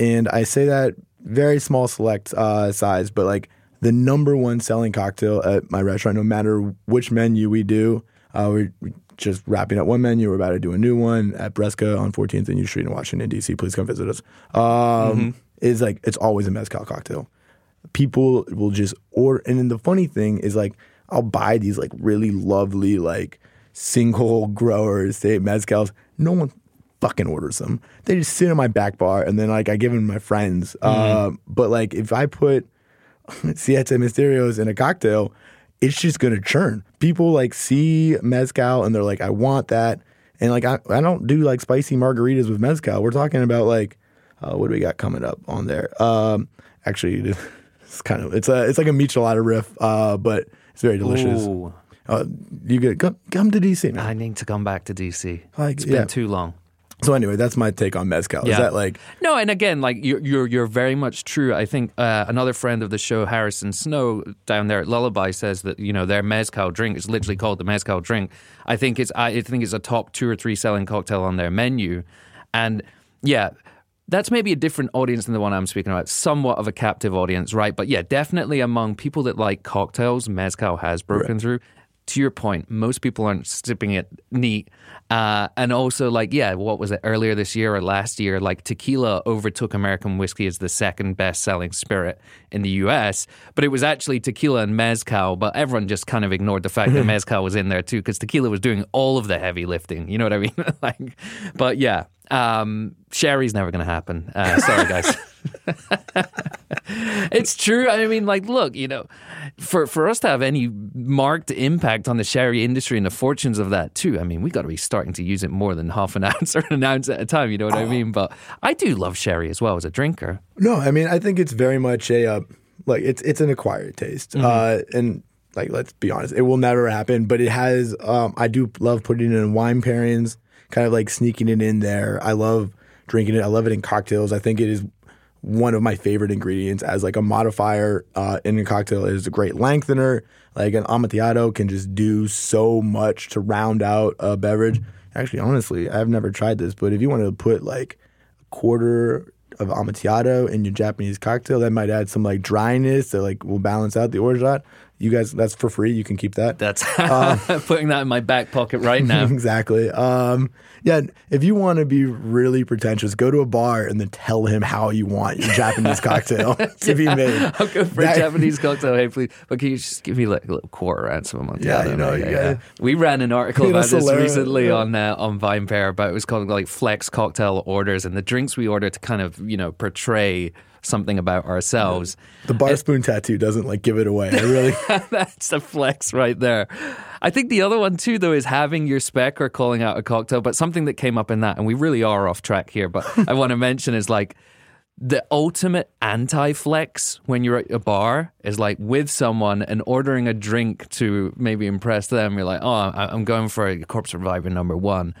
and I say that very small select uh, size, but like the number one selling cocktail at my restaurant, no matter which menu we do, uh, we're just wrapping up one menu. We're about to do a new one at Bresca on 14th and U Street in Washington, D.C. Please come visit us. Um, Is like it's always a mezcal cocktail. People will just order, and then the funny thing is like I'll buy these like really lovely like single *laughs* grower estate mezcals. No one fucking orders them. They just sit on my back bar, and then like I give them to my friends. Uh, but like if I put *laughs* Siete Misterios in a cocktail, it's just gonna churn. People like see mezcal and they're like, I want that. And like I, I don't do like spicy margaritas with mezcal. We're talking about like uh, what do we got coming up on there? Um, actually, *laughs* it's kind of it's a it's like a michelada riff, uh, but it's very delicious. Ooh, Uh, you get come, come to DC, man. I need to come back to DC. Like, it's been yeah. too long. So anyway, that's my take on mezcal. Is that like No, and again, like you're you're, you're very much true. I think uh, another friend of the show, Harrison Snow, down there at Lullaby, says that you know their mezcal drink is literally called the mezcal drink. I think it's I I think it's a top two or three selling cocktail on their menu, and yeah. That's maybe a different audience than the one I'm speaking about. Somewhat of a captive audience, right? But yeah, definitely among people that like cocktails, mezcal has broken through. To your point, most people aren't sipping it neat. Uh, and also, like, yeah, what was it earlier this year or last year? Like, tequila overtook American whiskey as the second best selling spirit in the US. But it was actually tequila and mezcal. But everyone just kind of ignored the fact that *laughs* mezcal was in there too, because tequila was doing all of the heavy lifting. You know what I mean? *laughs* like, but yeah, um, sherry's never going to happen. Uh, sorry, guys. *laughs* *laughs* it's true. I mean, like, look, you know, for for us to have any marked impact on the sherry industry and the fortunes of that too, I mean, we got to be starting to use it more than half an *laughs* ounce or an ounce at a time. You know what I mean? But I do love sherry as well as a drinker. No, I mean I think it's very much a uh, like it's it's an acquired taste, uh, and like let's be honest, it will never happen. But it has. Um, I do love putting it in wine pairings, kind of like sneaking it in there. I love drinking it. I love it in cocktails. I think it is one of my favorite ingredients as like a modifier uh, in a cocktail. is a great lengthener. Like an amontillado can just do so much to round out a beverage. Actually, honestly, I've never tried this, but if you want to put like a quarter of amontillado in your Japanese cocktail, that might add some like dryness that like will balance out the orgeat. You guys, that's for free. You can keep that. That's *laughs* putting that in my back pocket right now. *laughs* exactly. Um, yeah, if you want to be really pretentious, go to a bar and then tell him how you want your Japanese *laughs* cocktail to be made. I'll go for That- a Japanese cocktail, hey, please. But can you just give me like a little quarter ounce of Amontillado? Yeah, you know, you gotta- We ran an article about this Solera, recently yeah. on uh, on VinePair about it was called like flex cocktail orders and the drinks we order to kind of you know portray something about ourselves. The bar eh, spoon tattoo doesn't like give it away. I really. *laughs* That's a flex right there. I think the other one too, though, is having your spec or calling out a cocktail. But something that came up in that, and we really are off track here, but *laughs* I want to mention is like the ultimate anti flex when you're at a bar is like with someone and ordering a drink to maybe impress them. You're like, oh, I- I'm going for a corpse reviver number one.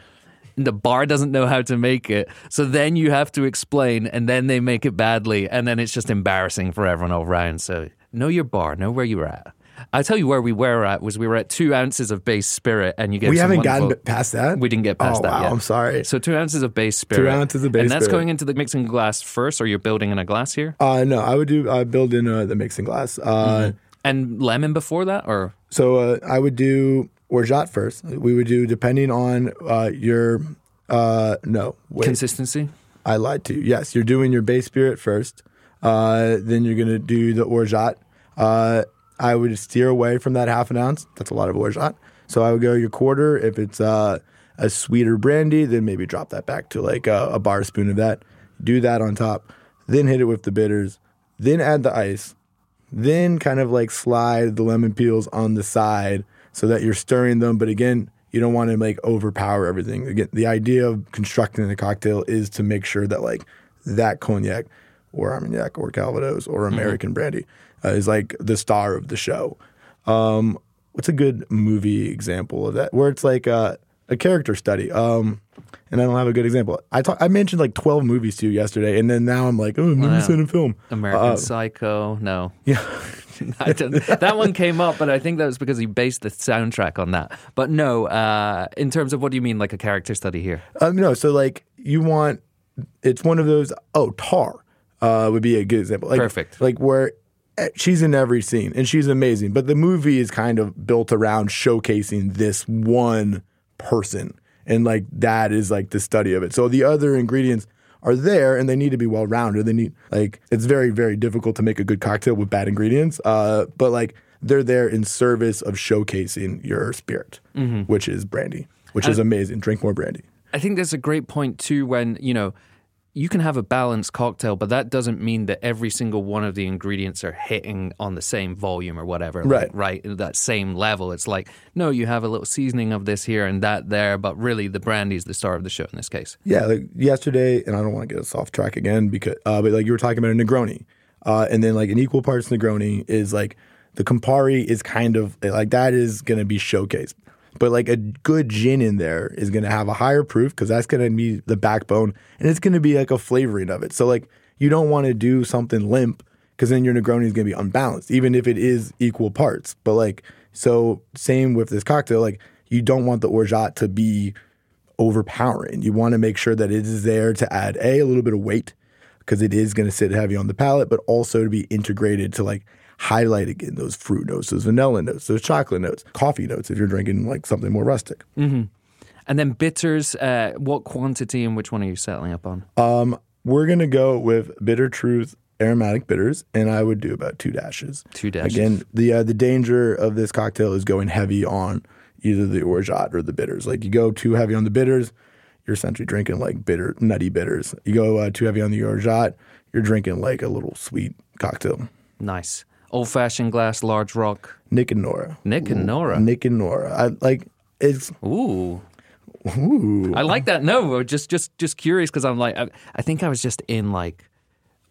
The bar doesn't know how to make it. So then you have to explain, and then they make it badly. And then it's just embarrassing for everyone all around. So know your bar, know where you're at. I tell you where we were at was we were at two ounces of base spirit, and you get we haven't gotten past that. We didn't get past oh, that Wow, yet. I'm sorry. So two ounces of base spirit. Two ounces of base and that's spirit. going into the mixing glass first, or you're building in a glass here, Uh, no, I would do uh, build in uh, the mixing glass. Uh, and lemon before that, or So uh, I would do orgeat first. We would do depending on uh, your uh, no wait. consistency. I lied to you. Yes, you're doing your base spirit first. Uh, then you're gonna do the orgeat. Uh, I would steer away from that half an ounce. That's a lot of orgeat. So I would go your quarter. If it's uh, a sweeter brandy, then maybe drop that back to like a, a bar spoon of that. Do that on top. Then hit it with the bitters. Then add the ice. Then kind of like slide the lemon peels on the side so that you're stirring them. But again, you don't want to like overpower everything. Again, the idea of constructing a cocktail is to make sure that like that cognac or Armagnac or Calvados or American brandy uh, is like the star of the show. Um, what's a good movie example of that? Where it's like a, a character study. Um, and I don't have a good example. I talk, I mentioned like twelve movies to you yesterday, and then now I'm like, oh, movies Wow. in a film. American Uh, Psycho. No, *laughs* yeah. *laughs* I don't, that one came up, but I think that was because he based the soundtrack on that. But no, uh, in terms of what do you mean, like a character study here? Um, no, so like you want it's one of those. Oh, Tar uh, would be a good example. Like, Perfect. Like where eh, she's in every scene and she's amazing, but the movie is kind of built around showcasing this one person, and like that is like the study of it. So the other ingredients are there and they need to be well rounded. They need like it's very very difficult to make a good cocktail with bad ingredients. Uh, but like they're there in service of showcasing your spirit, which is brandy, which is amazing. Drink more brandy. I think that's a great point too. When you know you can have a balanced cocktail, but that doesn't mean that every single one of the ingredients are hitting on the same volume or whatever. like, Right. right, that same level. It's like no, you have a little seasoning of this here and that there, but really the brandy is the star of the show in this case. Yeah, like yesterday, and I don't want to get us off track again because, uh, but like you were talking about a Negroni, uh, and then like an equal parts Negroni is like the Campari is kind of like that is going to be showcased. But like a good gin in there is going to have a higher proof because that's going to be the backbone and it's going to be like a flavoring of it. So like you don't want to do something limp because then your Negroni is going to be unbalanced, even if it is equal parts. But like, so same with this cocktail, like you don't want the orgeat to be overpowering. You want to make sure that it is there to add a a little bit of weight because it is going to sit heavy on the palate, but also to be integrated to like highlight again those fruit notes, those vanilla notes, those chocolate notes, coffee notes if you're drinking like something more rustic. And then bitters, uh, what quantity and which one are you settling up on? Um, we're gonna go with bitter truth aromatic bitters, and I would do about two dashes. Two dashes. Again, the uh, the danger of this cocktail is going heavy on either the orgeat or the bitters. Like you go too heavy on the bitters, you're essentially drinking like bitter, nutty bitters. You go uh, too heavy on the orgeat, you're drinking like a little sweet cocktail. Nice. Old fashioned glass, large rock. Nick and Nora. Nick and Nora. Nick and Nora. I like it's Ooh. ooh. I like that. No, just just just curious because I'm like, I, I think I was just in like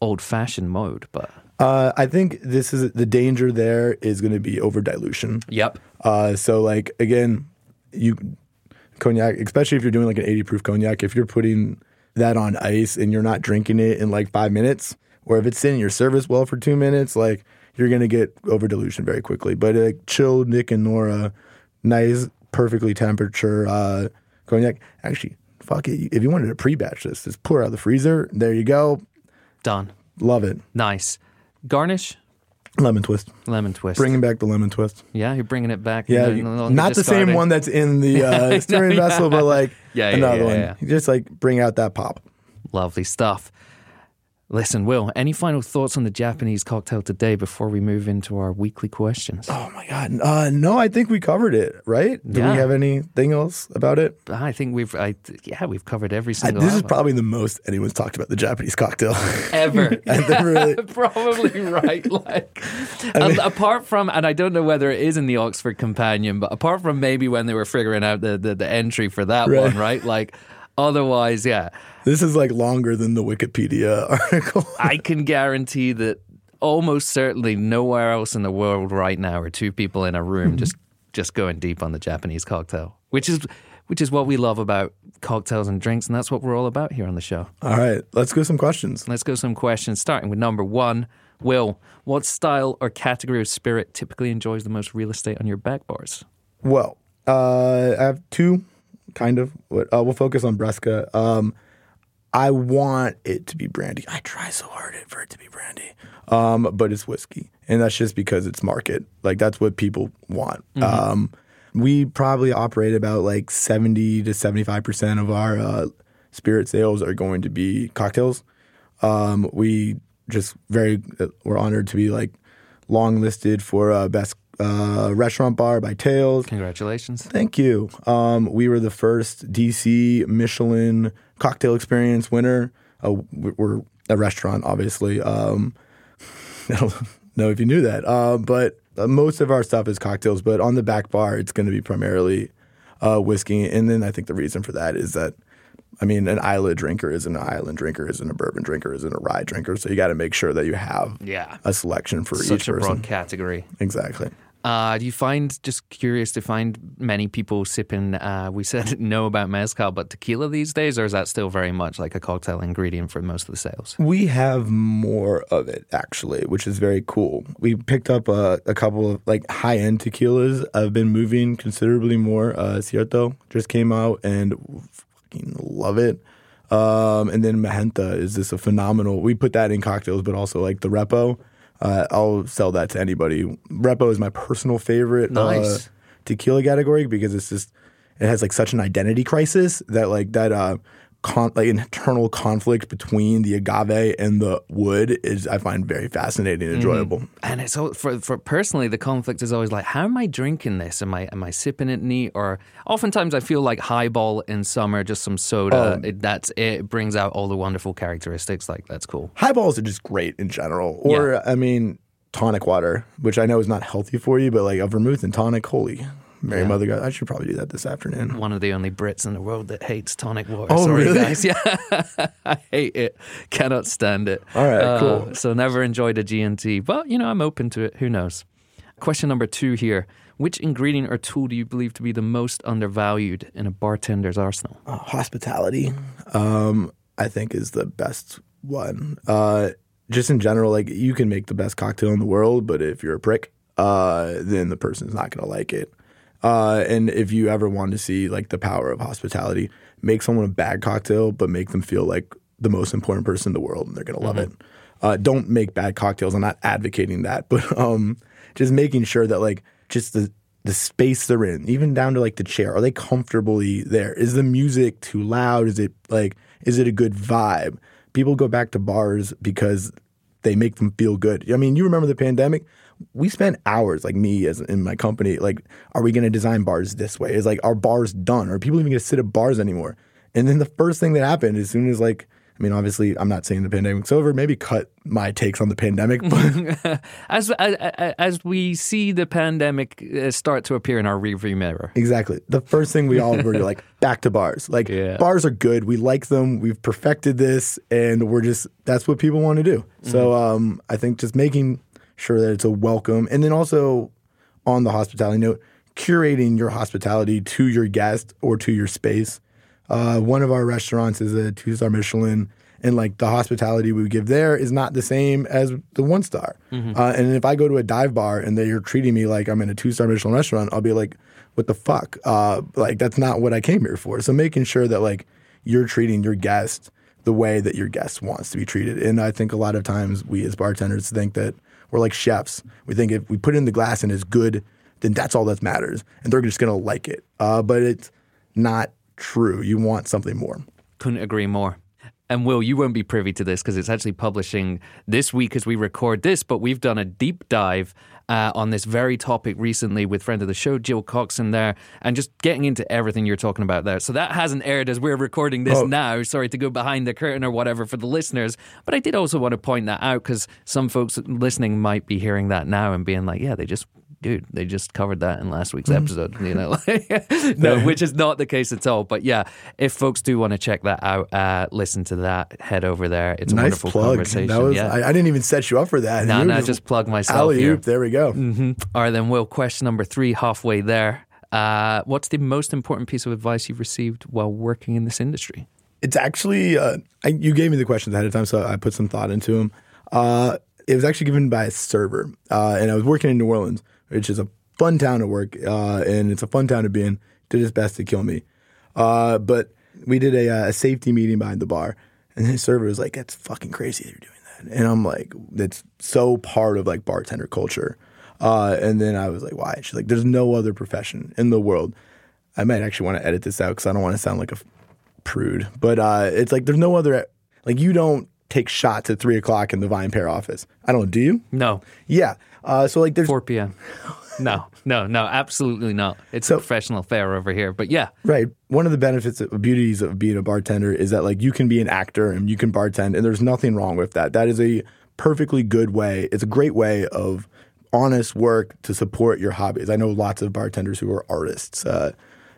old fashioned mode, but Uh, I think this is the danger. There is going to be over dilution. yep. Uh, so like again, you cognac, especially if you're doing like an 80 proof cognac, if you're putting that on ice and you're not drinking it in like five minutes, or if it's sitting in your service well for two minutes, like you're gonna get over dilution very quickly. But a chilled Nick and Nora, nice, perfectly temperature uh, cognac. Actually, fuck it. If you wanted to pre-batch this, just pour it out of the freezer. There you go. Done. Love it. Nice. Garnish, Lemon twist. lemon twist. Bringing back the lemon twist. yeah, you're bringing it back. Yeah, you- not the same one that's in the *laughs* uh, stirring vessel, but like Yeah, yeah, another yeah, one. yeah. Just like bring out that pop. Lovely stuff. Listen, Will, any final thoughts on the Japanese cocktail today before we move into our weekly questions? Oh my god, uh, no, I think we covered it. Right? Do Yeah. we have anything else about it? I think we've, I, yeah, we've covevered every I, single. this is probably the most anyone's talked about the Japanese cocktail. *laughs* ever. *laughs* Really- *laughs* Probably right. Like, and apart from, and I don't know whether it is in the Oxford Companion, but apart from maybe when they were figuring out the the, the entry for that Right. one, right? Like, otherwise, yeah, this is like longer than the Wikipedia *laughs* article. I can guarantee that almost certainly nowhere else in the world right now are two people in a room just *laughs* just going deep on the Japanese cocktail, which is which is what we love about cocktails and drinks, and that's what we're all about here on the show. All right, let's go some questions. Let's go some questions, starting with number one. Will, what style or category of spirit typically enjoys the most real estate on your back bars? Well, uh, I have two, kind of. Uh, we'll focus on Bresca. Um, I want it to be brandy. I try so hard for it to be brandy, um, but it's whiskey, and that's just because it's market. Like that's what people want. Um, we probably operate about like seventy to seventy five percent of our uh, spirit sales are going to be cocktails. Um, we just very uh, we're honored to be like long listed for uh, best uh, restaurant bar by Tales. Congratulations. Thank you. Um, we were the first DC Michelin cocktail experience winner. Uh, we- we're a restaurant, obviously. Um, *laughs* I don't know if you knew that, uh, but uh, most of our stuff is cocktails. But on the back bar, it's going to be primarily uh, whiskey. And then I think the reason for that is that, I mean, an island drinker isn't an island drinker, isn't a bourbon drinker, isn't a rye drinker. So you got to make sure that you have Yeah. a selection for Such each a person. broad category. Exactly. Uh, do you find, just curious, to find many people sipping, uh, we said *laughs* no about mezcal, but tequila these days, or is that still very much like a cocktail ingredient for most of the sales? We have more of it actually, which is very cool. We picked up a, a couple of like high end tequilas. I've been moving considerably more. Uh, Cierto just came out and fucking love it. Um, and then Mijenta is just a phenomenal. We put that in cocktails, but also like the Repo. Uh, I'll sell that to anybody. Repo is my personal favorite uh, tequila category because it's just it has like such an identity crisis that like that uh con- like internal conflict between the agave and the wood is I find very fascinating and mm-hmm. enjoyable. And it's all, for for personally, the conflict is always like, how am I drinking this? Am I am I sipping it neat? Or oftentimes I feel like highball in summer, just some soda. Um, it, that's it. It brings out all the wonderful characteristics. Like that's cool. Highballs are just great in general. Or I mean tonic water, which I know is not healthy for you, but like a vermouth and tonic, holy Mary Mother God, I should probably do that this afternoon. One of the only Brits in the world that hates tonic water. Oh, Sorry, really? guys. *laughs* Yeah, I hate it. Cannot stand it. All right, Uh, cool. So never enjoyed a G&T, but you know I'm open to it. Who knows? Question number two here: Which ingredient or tool do you believe to be the most undervalued in a bartender's arsenal? Uh, hospitality, um, I think, is the best one. Uh, just in general, like you can make the best cocktail in the world, but if you're a prick, uh, then the person's not going to like it. Uh, and if you ever want to see like the power of hospitality, make someone a bad cocktail, but make them feel like the most important person in the world, and they're going to love mm-hmm. it. Uh, don't make bad cocktails. I'm not advocating that, *laughs* but um, just making sure that like just the the space they're in, even down to like the chair, are they comfortably there? Is the music too loud? Is it like is it a good vibe? People go back to bars because they make them feel good. I mean, you remember the pandemic? We spent hours, like me as in my company, like, are we going to design bars this way? Is like, are bars done? Are people even going to sit at bars anymore? And then the first thing that happened, as soon as like I mean, obviously, I'm not saying the pandemic's over. Maybe cut my takes on the pandemic. But *laughs* as, as, as we see the pandemic uh, start to appear in our rearview mirror, exactly. The first thing we all were like *laughs* back to bars. Like yeah. bars are good. We like them. We've perfected this, and we're just that's what people want to do. Mm-hmm. So um, I think just making sure that it's a welcome, and then also on the hospitality note, curating your hospitality to your guest or to your space uh, one of our restaurants is a two star Michelin, and like the hospitality we give there is not the same as the one star. Mm-hmm. Uh, and if I go to a dive bar and they're treating me like I'm in a two star Michelin restaurant, I'll be like, "What the fuck? Uh, like that's not what I came here for." So making sure that like you're treating your guest the way that your guest wants to be treated. And I think a lot of times we as bartenders think that we're like chefs. We think if we put it in the glass and it's good, then that's all that matters, and they're just gonna like it. Uh, but it's not true. You want something more. Couldn't agree more. And Will, you won't be privy to this because it's actually publishing this week as we record this, but we've done a deep dive uh, on this very topic recently with friend of the show, Jill Coxon, there, and just getting into everything you're talking about there. So that hasn't aired as we're recording this oh. now. Sorry to go behind the curtain or whatever for the listeners. But I did also want to point that out because some folks listening might be hearing that now and being like, yeah, they just dude, they just covered that in last week's mm-hmm. episode. You know, *laughs* *laughs* no, which is not the case at all. But yeah, if folks do want to check that out, uh, listen to that. Head over there. It's a nice wonderful plug. conversation. That was, yeah. I, I, didn't even set you up for that. No, no, just, just plug myself. Alley oop. There we go. Mm-hmm. All right, then. Will question number three, halfway there. Uh, what's the most important piece of advice you've received while working in this industry? It's actually uh, I, you gave me the questions ahead of time, so I put some thought into them. Uh, it was actually given by a server, uh, and I was working in New Orleans which is a fun town to work, uh, and it's a fun town to be in. Did his best to kill me, uh, but we did a, uh, a, safety meeting behind the bar, and his server was like, "That's fucking crazy that you're doing that," and I'm like, "That's so part of like bartender culture." Uh, and then I was like, "Why?" She's like, "There's no other profession in the world." I might actually want to edit this out because I don't want to sound like a prude, but uh, it's like there's no other like you don't take shots at three o'clock in the VinePair office. I don't. Do you? No. Yeah. Uh, so like there's 4 p.m. no, no, no, absolutely not. It's so, a professional affair over here. But yeah. Right. One of the benefits of beauties of being a bartender is that like you can be an actor and you can bartend and there's nothing wrong with that. That is a perfectly good way. It's a great way of honest work to support your hobbies. I know lots of bartenders who are artists. Uh,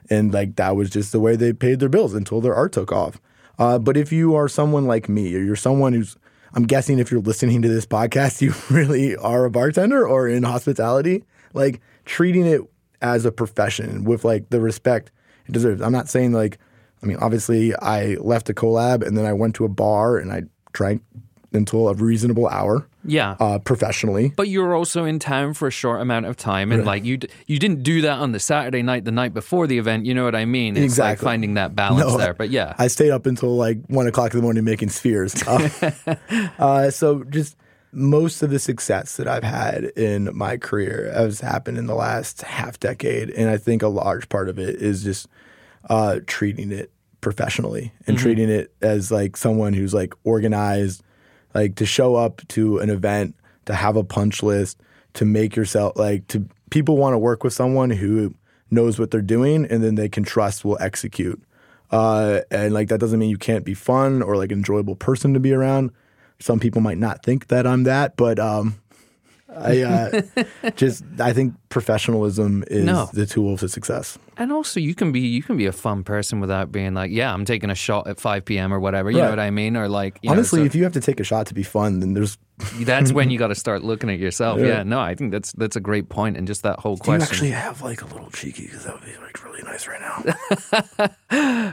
and like that was just the way they paid their bills until their art took off. Uh, but if you are someone like me, or you're someone who's I'm guessing if you're listening to this podcast, *laughs* you really are a bartender or in hospitality, like treating it as a profession with like the respect it deserves. I'm not saying like, I mean, obviously I left a collab and then I went to a bar and I drank until a reasonable hour. Yeah, uh, professionally. But you were also in town for a short amount of time, and like you, d- you didn't do that on the Saturday night, the night before the event. You know what I mean? It's exactly. like finding that *laughs* balance no, there. But yeah, I stayed up until like one o'clock in the morning making spheres. *laughs* Uh, uh, so just most of the success that I've had in my career has happened in the last half decade, and I think a large part of it is just uh, treating it professionally and mm-hmm. treating it as like someone who's like organized like to show up to an event, to have a punch list, to make yourself like to people want to work with someone who knows what they're doing and then they can trust will execute. Uh, and like that doesn't mean you can't be fun or like an enjoyable person to be around. Some people might not think that I'm that, but um, I uh, *laughs* just I think professionalism is No. the tool to success. And also, you can be you can be a fun person without being like, yeah, I'm taking a shot at 5 p.m. or whatever. You know what I mean? Or like, you know, Honestly, so if you have to take a shot to be fun, then there's *laughs* that's when you *laughs* got to start looking at yourself. Yeah. Yeah. no, I think that's that's a great point, and just that whole Do you question. actually have like a little cheeky because that would be like really nice right now.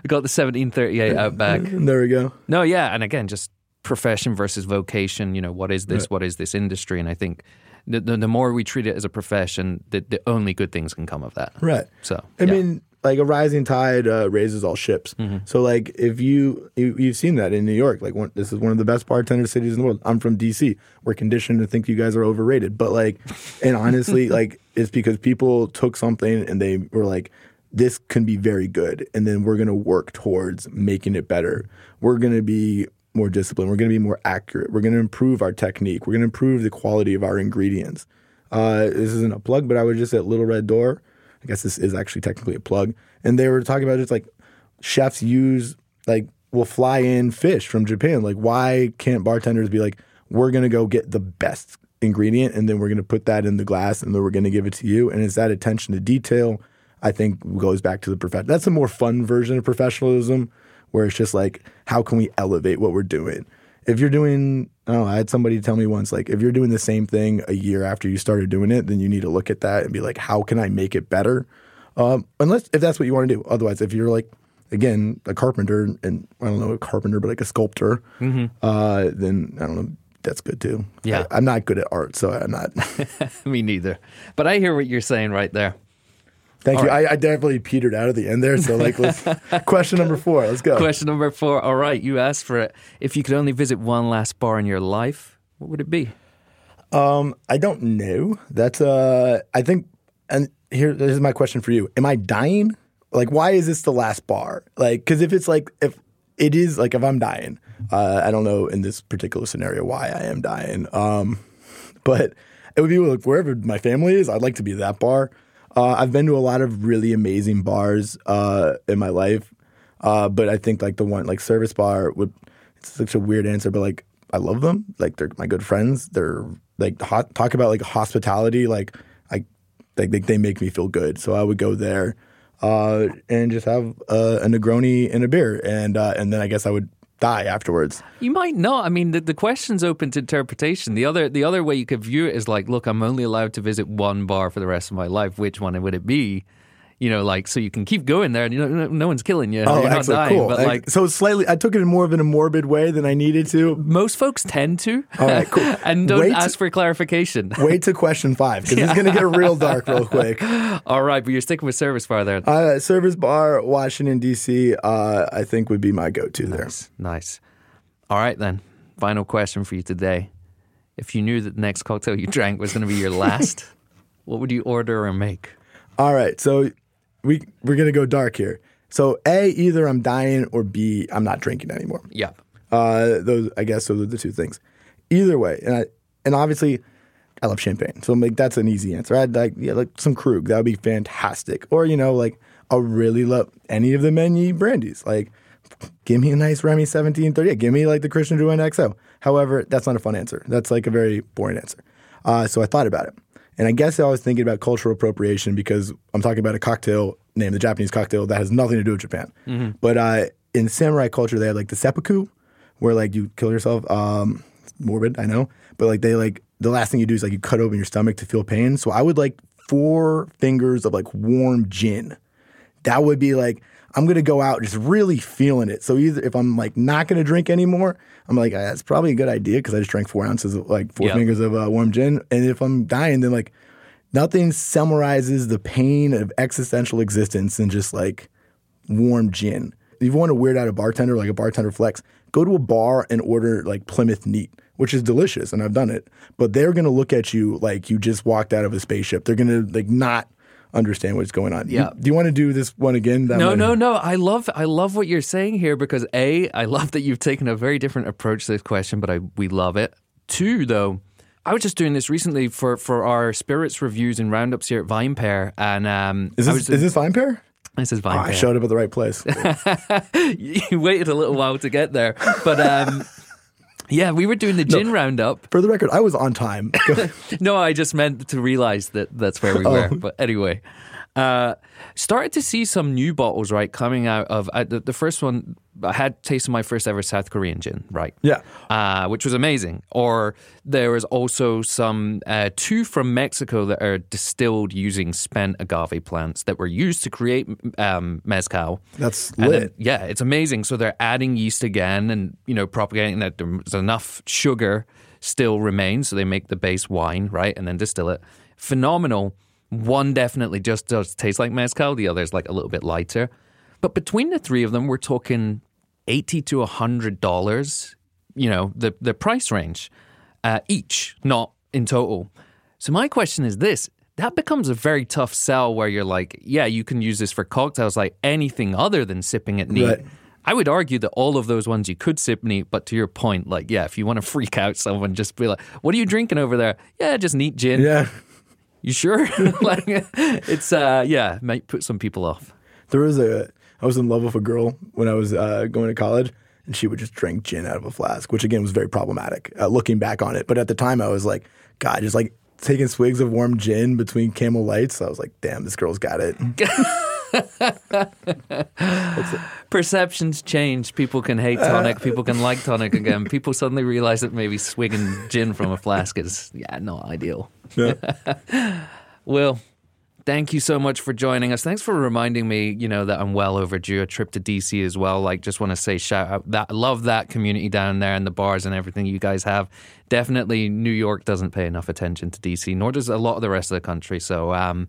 Got the 1738 Outback. there we go. No, yeah, and again, just profession versus vocation. You know, what is this? What is this industry? And I think the, the, the more we treat it as a profession, the, the only good things can come of that. Right. So, I yeah. Mm-hmm. mean, like a rising tide uh, raises all ships. So, like, if you, you you've seen that in New York, like, one, this is one of the best bartender cities in the world. I'm from DC. We're conditioned to think you guys are overrated, but like, and *laughs* honestly, like, it's because people took something and they were like, this can be very good, and then we're gonna work towards making it better. We're gonna be more disciplined. We're gonna be more accurate. We're gonna improve our technique. We're gonna improve the quality of our ingredients. Uh, this isn't a plug, but I was just at Little Red Door. I guess this is actually technically a plug. And they were talking about just like chefs use like will fly in fish from Japan. Like why can't bartenders be like, we're gonna go get the best ingredient and then we're gonna put that in the glass and then we're gonna give it to you. And it's that attention to detail, I think goes back to the profession. That's a more fun version of professionalism where it's just like, how can we elevate what we're doing? If you're doing, I don't know, I had somebody tell me once, like, if you're doing the same thing a year after you started doing it, then you need to look at that and be like, how can I make it better? Um, unless if that's what you want to do. Otherwise, if you're like, again, a carpenter, and I don't know, a carpenter, but like a sculptor, uh, then I don't know, that's good too. Yeah. I, am not good at art, so I'm not. *laughs* me neither. But I hear what you're saying right there. Thank you. I, I definitely petered out at the end there. So, like, let's, *laughs* question number four. Let's go. Question number four. All right, you asked for it. If you could only visit one last bar in your life, what would it be? Um, I don't know. That's uh, I think, and here, this is my question for you: Am I dying? Like, why is this the last bar? Like, because if it's like, if it is like, if I'm dying, uh, I don't know in this particular scenario why I am dying. Um, *laughs* but it would be like wherever my family is. I'd like to be that bar. Uh, I've been to a lot of really amazing bars uh, in my life, uh, but I think like the one like service bar would. It's such a weird answer, but like I love them. Like they're my good friends. They're like hot, talk about like hospitality. Like I like they, they make me feel good. So I would go there uh, and just have uh, a Negroni and a beer, and uh, and then I guess I would die afterwards. You might not. I mean, the, the question's open to interpretation. The other the other way you could view it is like, look, I'm only allowed to visit one bar for the rest of my life. Which one would it be? You know, like so you can keep going there, and you know, no, one's killing you. Oh, You're not dying. cool. But Like, so slightly, I took it in more of in a morbid way than I needed to. most folks tend to. All right, cool. *laughs* and don't Wait- ask for clarification. *laughs* Wait to question five because it's going to get real dark real quick. *laughs* All right, but you're sticking with service bar there. Uh, Service Bar, Washington D.C. Uh, I think would be my go-to there. Nice, nice. All right, then. Final question for you today. If you knew that the next cocktail you drank was going to be your last, what would you order or make? All right, so we we're gonna go dark here. So A, either I'm dying, or B, I'm not drinking anymore. Yeah. Uh, those I guess those are the two things. Either way, and I, and obviously, I love champagne, so I'm like that's an easy answer. I'd like yeah, like some Krug, that would be fantastic. Or you know, like I really love any of the Meunier brandies. Like, give me a nice Remy 1730. Give me like the Christian Drouin XO. However, that's not a fun answer. That's like a very boring answer. Uh, so I thought about it. And I guess I was thinking about cultural appropriation because I'm talking about a cocktail named the Japanese cocktail that has nothing to do with Japan. But uh, in samurai culture, they had like the seppuku, where like you kill yourself. Um, morbid, I know, but like they like the last thing you do is like you cut open your stomach to feel pain. So I would like four fingers of like warm gin. That would be like I'm gonna go out just really feeling it. So either if I'm like not gonna drink anymore, I'm like "Ah, that's probably a good idea because I just drank four ounces of like four Yeah. fingers of uh, warm gin. And if I'm dying, then like nothing summarizes the pain of existential existence than just like warm gin. If you want to weird out a bartender, like a bartender flex, go to a bar and order like Plymouth Neat, which is delicious, and I've done it. But they're gonna look at you like you just walked out of a spaceship. They're gonna like not understand what's going on. You- Yeah. do you want to do this one again? That No, might- no, no. I love I love what you're saying here because A, I love that you've taken a very different approach to this question, but I we love it. Two, though, I was just doing this recently for for our spirits reviews and roundups here at VinePair, and um, Is this, was, is this VinePair? this is Oh, Vine I showed up at the right place. *laughs* you waited a little while to get there, but um, Yeah, we were doing the gin roundup. For the record, I was on time. *laughs* No, I just meant to realize that that's where we oh. were. But anyway, uh, started to see some new bottles, right, coming out of uh, the, the first one. I had tasted my first ever South Korean gin, right? yeah. uh, which was amazing. Or there was also some uh, two from Mexico that are distilled using spent agave plants that were used to create um, mezcal. That's lit. then- yeah, it's amazing. So they're adding yeast again, and you know, propagating that there's enough sugar still remains, so they make the base wine, right, and then distill it. Phenomenal. One definitely just does taste like mezcal. The other is like a little bit lighter. But between the three of them, we're talking eighty to hundred dollars. You know, the the price range uh, each, not in total. So my question is this: that becomes a very tough sell where you're like, yeah, you can use this for cocktails like anything other than sipping it neat. Right. I would argue that all of those ones you could sip neat, but to your point, like, yeah, if you want to freak out someone, just be like, "What are you drinking over there?" Yeah, just neat gin. Yeah. You sure? *laughs* like, it's uh, yeah, might put some people off. There was a, I was in love with a girl when I was uh, going to college, and she would just drink gin out of a flask, which again was very problematic uh, looking back on it. But at the time, I was like, God, just like taking swigs of warm gin between camel lights. I was like, damn, this girl's got it. *laughs* *laughs* Perceptions change. People can hate tonic. People can like tonic again. People suddenly realize that maybe swigging gin from a flask is yeah not ideal. Yeah. *laughs* Will, thank you so much for joining us. Thanks for reminding me, you know, that I'm well overdue a trip to DC as well. Like, just want to say shout out that I love that community down there and the bars and everything you guys have. Definitely, New York doesn't pay enough attention to DC, nor does a lot of the rest of the country. So, um,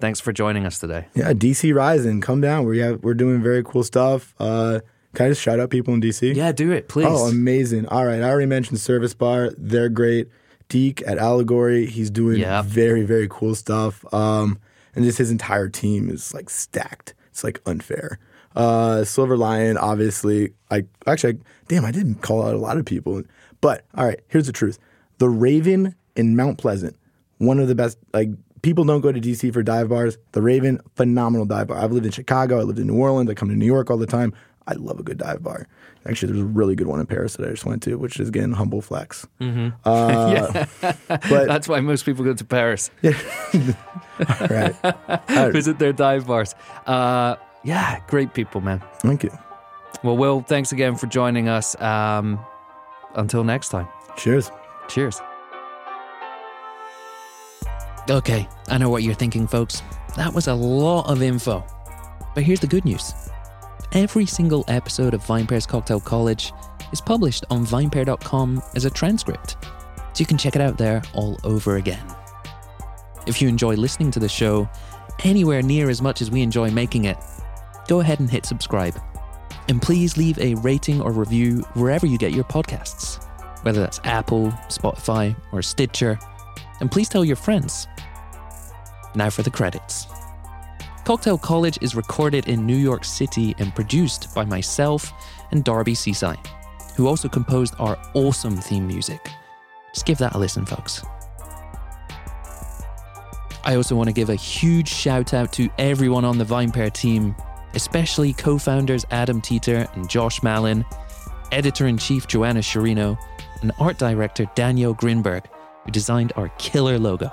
thanks for joining us today. Yeah, DC Rising, come down. We have we're doing very cool stuff. Uh, can I just shout out people in DC? Yeah, do it, please. Oh, amazing. All right. I already mentioned Service Bar. They're great. Deke at Allegory, he's doing Yeah. very, very cool stuff. Um, and just his entire team is like stacked. It's like unfair. Uh, Silver Lyan, obviously. I actually, I, damn, I didn't call out a lot of people. But all right, here's the truth: the Raven in Mount Pleasant, one of the best. Like people don't go to DC for dive bars. The Raven, phenomenal dive bar. I've lived in Chicago. I lived in New Orleans. I come to New York all the time. I love a good dive bar. Actually, there's a really good one in Paris that I just went to, which is again humble flex. Uh, *laughs* but That's why most people go to Paris, *laughs* Yeah. *laughs* right, visit their dive bars. Uh, yeah, great people, man. thank you. Well, Will, thanks again for joining us. Um, until next time. Cheers. Cheers. Okay, I know what you're thinking, folks. That was a lot of info. But here's the good news every single episode of VinePair's Cocktail College is published on vinepair.com as a transcript, so you can check it out there all over again. If you enjoy listening to the show anywhere near as much as we enjoy making it, go ahead and hit subscribe. And please leave a rating or review wherever you get your podcasts, whether that's Apple, Spotify, or Stitcher. And please tell your friends. Now for the credits. Cocktail College is recorded in New York City and produced by myself and Darby Cicci, who also composed our awesome theme music. Just give that a listen, folks. I also want to give a huge shout out to everyone on the VinePair team, especially co founders Adam Teeter and Josh Malin, editor in chief Joanna Sciarrino, and art director Daniel Grinberg, who designed our killer logo.